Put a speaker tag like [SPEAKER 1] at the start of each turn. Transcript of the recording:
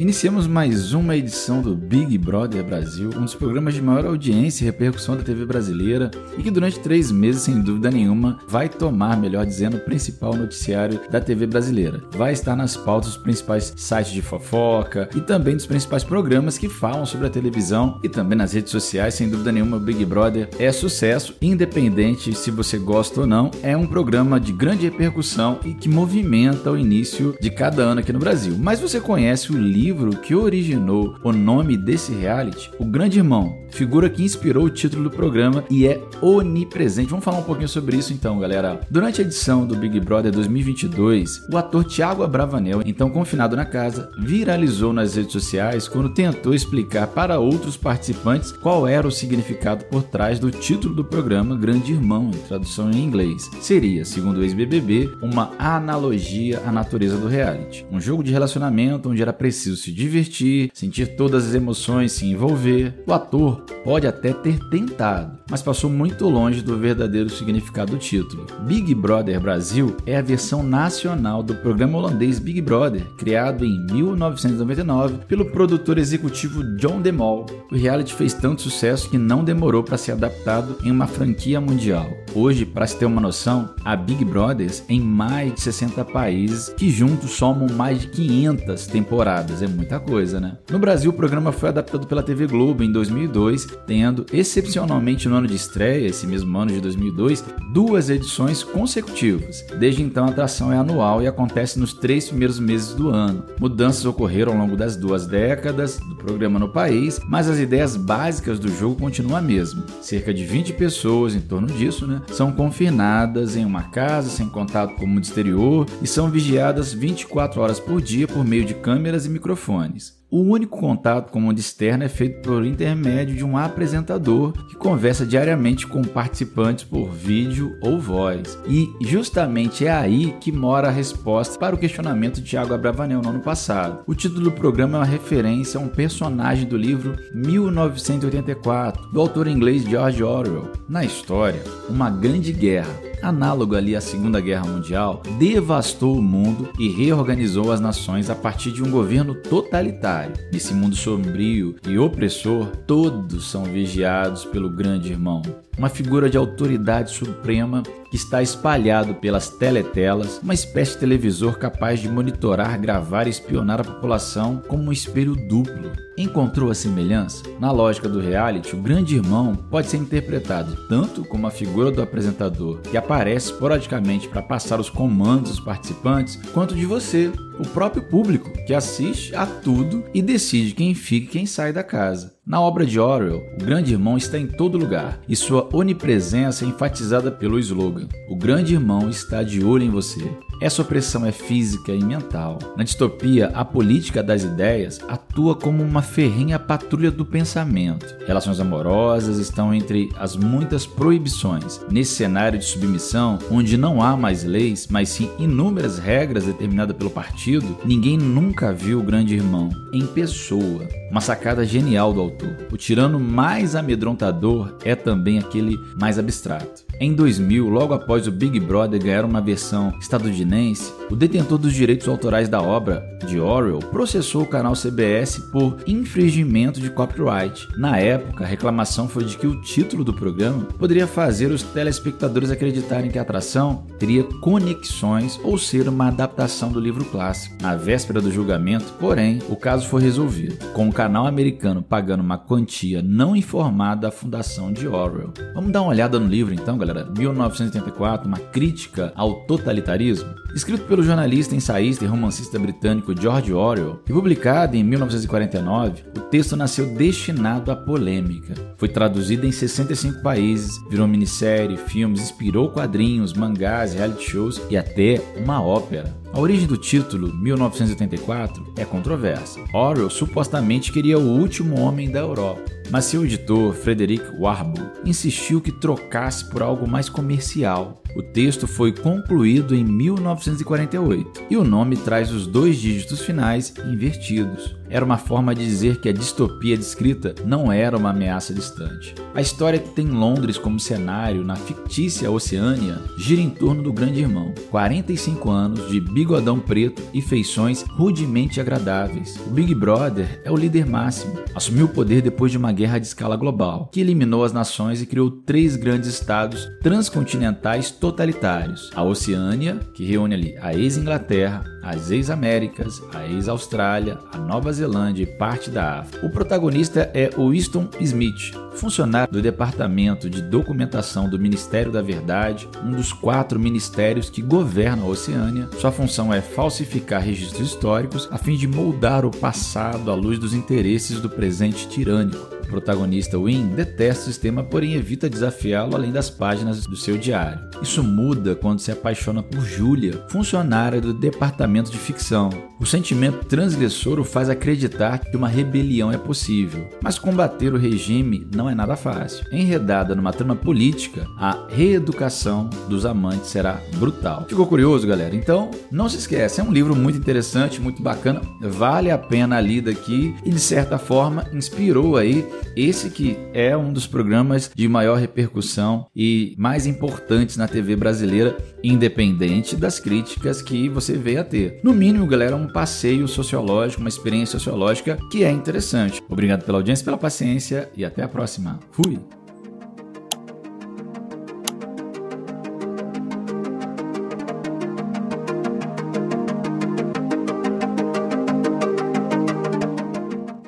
[SPEAKER 1] Iniciamos mais uma edição do Big Brother Brasil, um dos programas de maior audiência e repercussão da TV brasileira e que durante três meses, sem dúvida nenhuma, vai tomar, melhor dizendo, o principal noticiário da TV brasileira. Vai estar nas pautas dos principais sites de fofoca e também dos principais programas que falam sobre a televisão e também nas redes sociais. Sem dúvida nenhuma, o Big Brother é sucesso, independente se você gosta ou não. É um programa de grande repercussão e que movimenta o início de cada ano aqui no Brasil. Mas você conhece o livro livro que originou o nome desse reality, O Grande Irmão, figura que inspirou o título do programa e é onipresente. Vamos falar um pouquinho sobre isso então, galera. Durante a edição do Big Brother 2022, o ator Thiago Abravanel, então confinado na casa, viralizou nas redes sociais quando tentou explicar para outros participantes qual era o significado por trás do título do programa Grande Irmão, em tradução em inglês. Seria, segundo o ex-BBB, uma analogia à natureza do reality, um jogo de relacionamento onde era preciso se divertir, sentir todas as emoções, se envolver. O ator pode até ter tentado, mas passou muito longe do verdadeiro significado do título. Big Brother Brasil é a versão nacional do programa holandês Big Brother, criado em 1999 pelo produtor executivo John DeMol. O reality fez tanto sucesso que não demorou para ser adaptado em uma franquia mundial. Hoje, para se ter uma noção, a Big Brothers em mais de 60 países que juntos somam mais de 500 temporadas. É muita coisa, né? No Brasil, o programa foi adaptado pela TV Globo em 2002, tendo, excepcionalmente no ano de estreia, esse mesmo ano de 2002, duas edições consecutivas. Desde então, a atração é anual e acontece nos três primeiros meses do ano. Mudanças ocorreram ao longo das duas décadas do programa no país, mas as ideias básicas do jogo continuam a mesma. Cerca de 20 pessoas em torno disso, né, são confinadas em uma casa sem contato com o mundo exterior e são vigiadas 24 horas por dia por meio de câmeras e microfones. O único contato com o mundo externo é feito por intermédio de um apresentador que conversa diariamente com participantes por vídeo ou voz. E justamente é aí que mora a resposta para o questionamento de Tiago Abravanel no ano passado. O título do programa é uma referência a um personagem do livro 1984, do autor inglês George Orwell. Na história, uma grande guerra análogo ali à Segunda Guerra Mundial, devastou o mundo e reorganizou as nações a partir de um governo totalitário. Nesse mundo sombrio e opressor, todos são vigiados pelo grande irmão uma figura de autoridade suprema que está espalhado pelas teletelas, uma espécie de televisor capaz de monitorar, gravar e espionar a população como um espelho duplo. Encontrou a semelhança? Na lógica do reality, o grande irmão pode ser interpretado tanto como a figura do apresentador, que aparece esporadicamente para passar os comandos aos participantes, quanto de você, o próprio público, que assiste a tudo e decide quem fica e quem sai da casa. Na obra de Orwell, o grande irmão está em todo lugar e sua onipresença é enfatizada pelo slogan: O grande irmão está de olho em você. Essa opressão é física e mental. Na distopia, a política das ideias atua como uma ferrenha patrulha do pensamento. Relações amorosas estão entre as muitas proibições. Nesse cenário de submissão, onde não há mais leis, mas sim inúmeras regras determinadas pelo partido, ninguém nunca viu o grande irmão em pessoa. Uma sacada genial do autor. O tirano mais amedrontador é também aquele mais abstrato. Em 2000, logo após o Big Brother ganhar uma versão estadunidense, o detentor dos direitos autorais da obra, de Orwell, processou o canal CBS por infringimento de copyright. Na época, a reclamação foi de que o título do programa poderia fazer os telespectadores acreditarem que a atração teria conexões ou ser uma adaptação do livro clássico. Na véspera do julgamento, porém, o caso foi resolvido, com o canal americano pagando uma quantia não informada à fundação de Orwell. Vamos dar uma olhada no livro então, galera galera, 1984, uma crítica ao totalitarismo, escrito pelo jornalista, ensaísta e romancista britânico George Orwell e publicado em 1949, o texto nasceu destinado à polêmica. Foi traduzido em 65 países, virou minissérie, filmes, inspirou quadrinhos, mangás, reality shows e até uma ópera. A origem do título, 1984, é controversa. Orwell supostamente queria o último homem da Europa, mas seu editor, Frederick Warburg, insistiu que trocasse por algo mais comercial. O texto foi concluído em 1948 e o nome traz os dois dígitos finais invertidos. Era uma forma de dizer que a distopia descrita não era uma ameaça distante. A história que tem Londres como cenário na fictícia Oceânia gira em torno do Grande Irmão. 45 anos de bigodão preto e feições rudemente agradáveis. O Big Brother é o líder máximo. Assumiu o poder depois de uma guerra de escala global, que eliminou as nações e criou três grandes estados transcontinentais totalitários. A Oceânia, que reúne ali a ex-Inglaterra, as ex-Américas, a ex-Austrália, a Nova Zelândia e parte da África. O protagonista é Winston Smith, funcionário do Departamento de Documentação do Ministério da Verdade, um dos quatro ministérios que governam a Oceânia. Sua função é falsificar registros históricos a fim de moldar o passado à luz dos interesses do presente tirânico protagonista Win detesta o sistema, porém evita desafiá-lo além das páginas do seu diário. Isso muda quando se apaixona por Julia, funcionária do departamento de ficção. O sentimento transgressor o faz acreditar que uma rebelião é possível, mas combater o regime não é nada fácil. Enredada numa trama política, a reeducação dos amantes será brutal. Ficou curioso, galera? Então, não se esqueça, é um livro muito interessante, muito bacana, vale a pena a lida aqui e de certa forma inspirou aí esse que é um dos programas de maior repercussão e mais importantes na TV brasileira, independente das críticas que você veio a ter. No mínimo, galera, um passeio sociológico, uma experiência sociológica que é interessante. Obrigado pela audiência, pela paciência e até a próxima. Fui!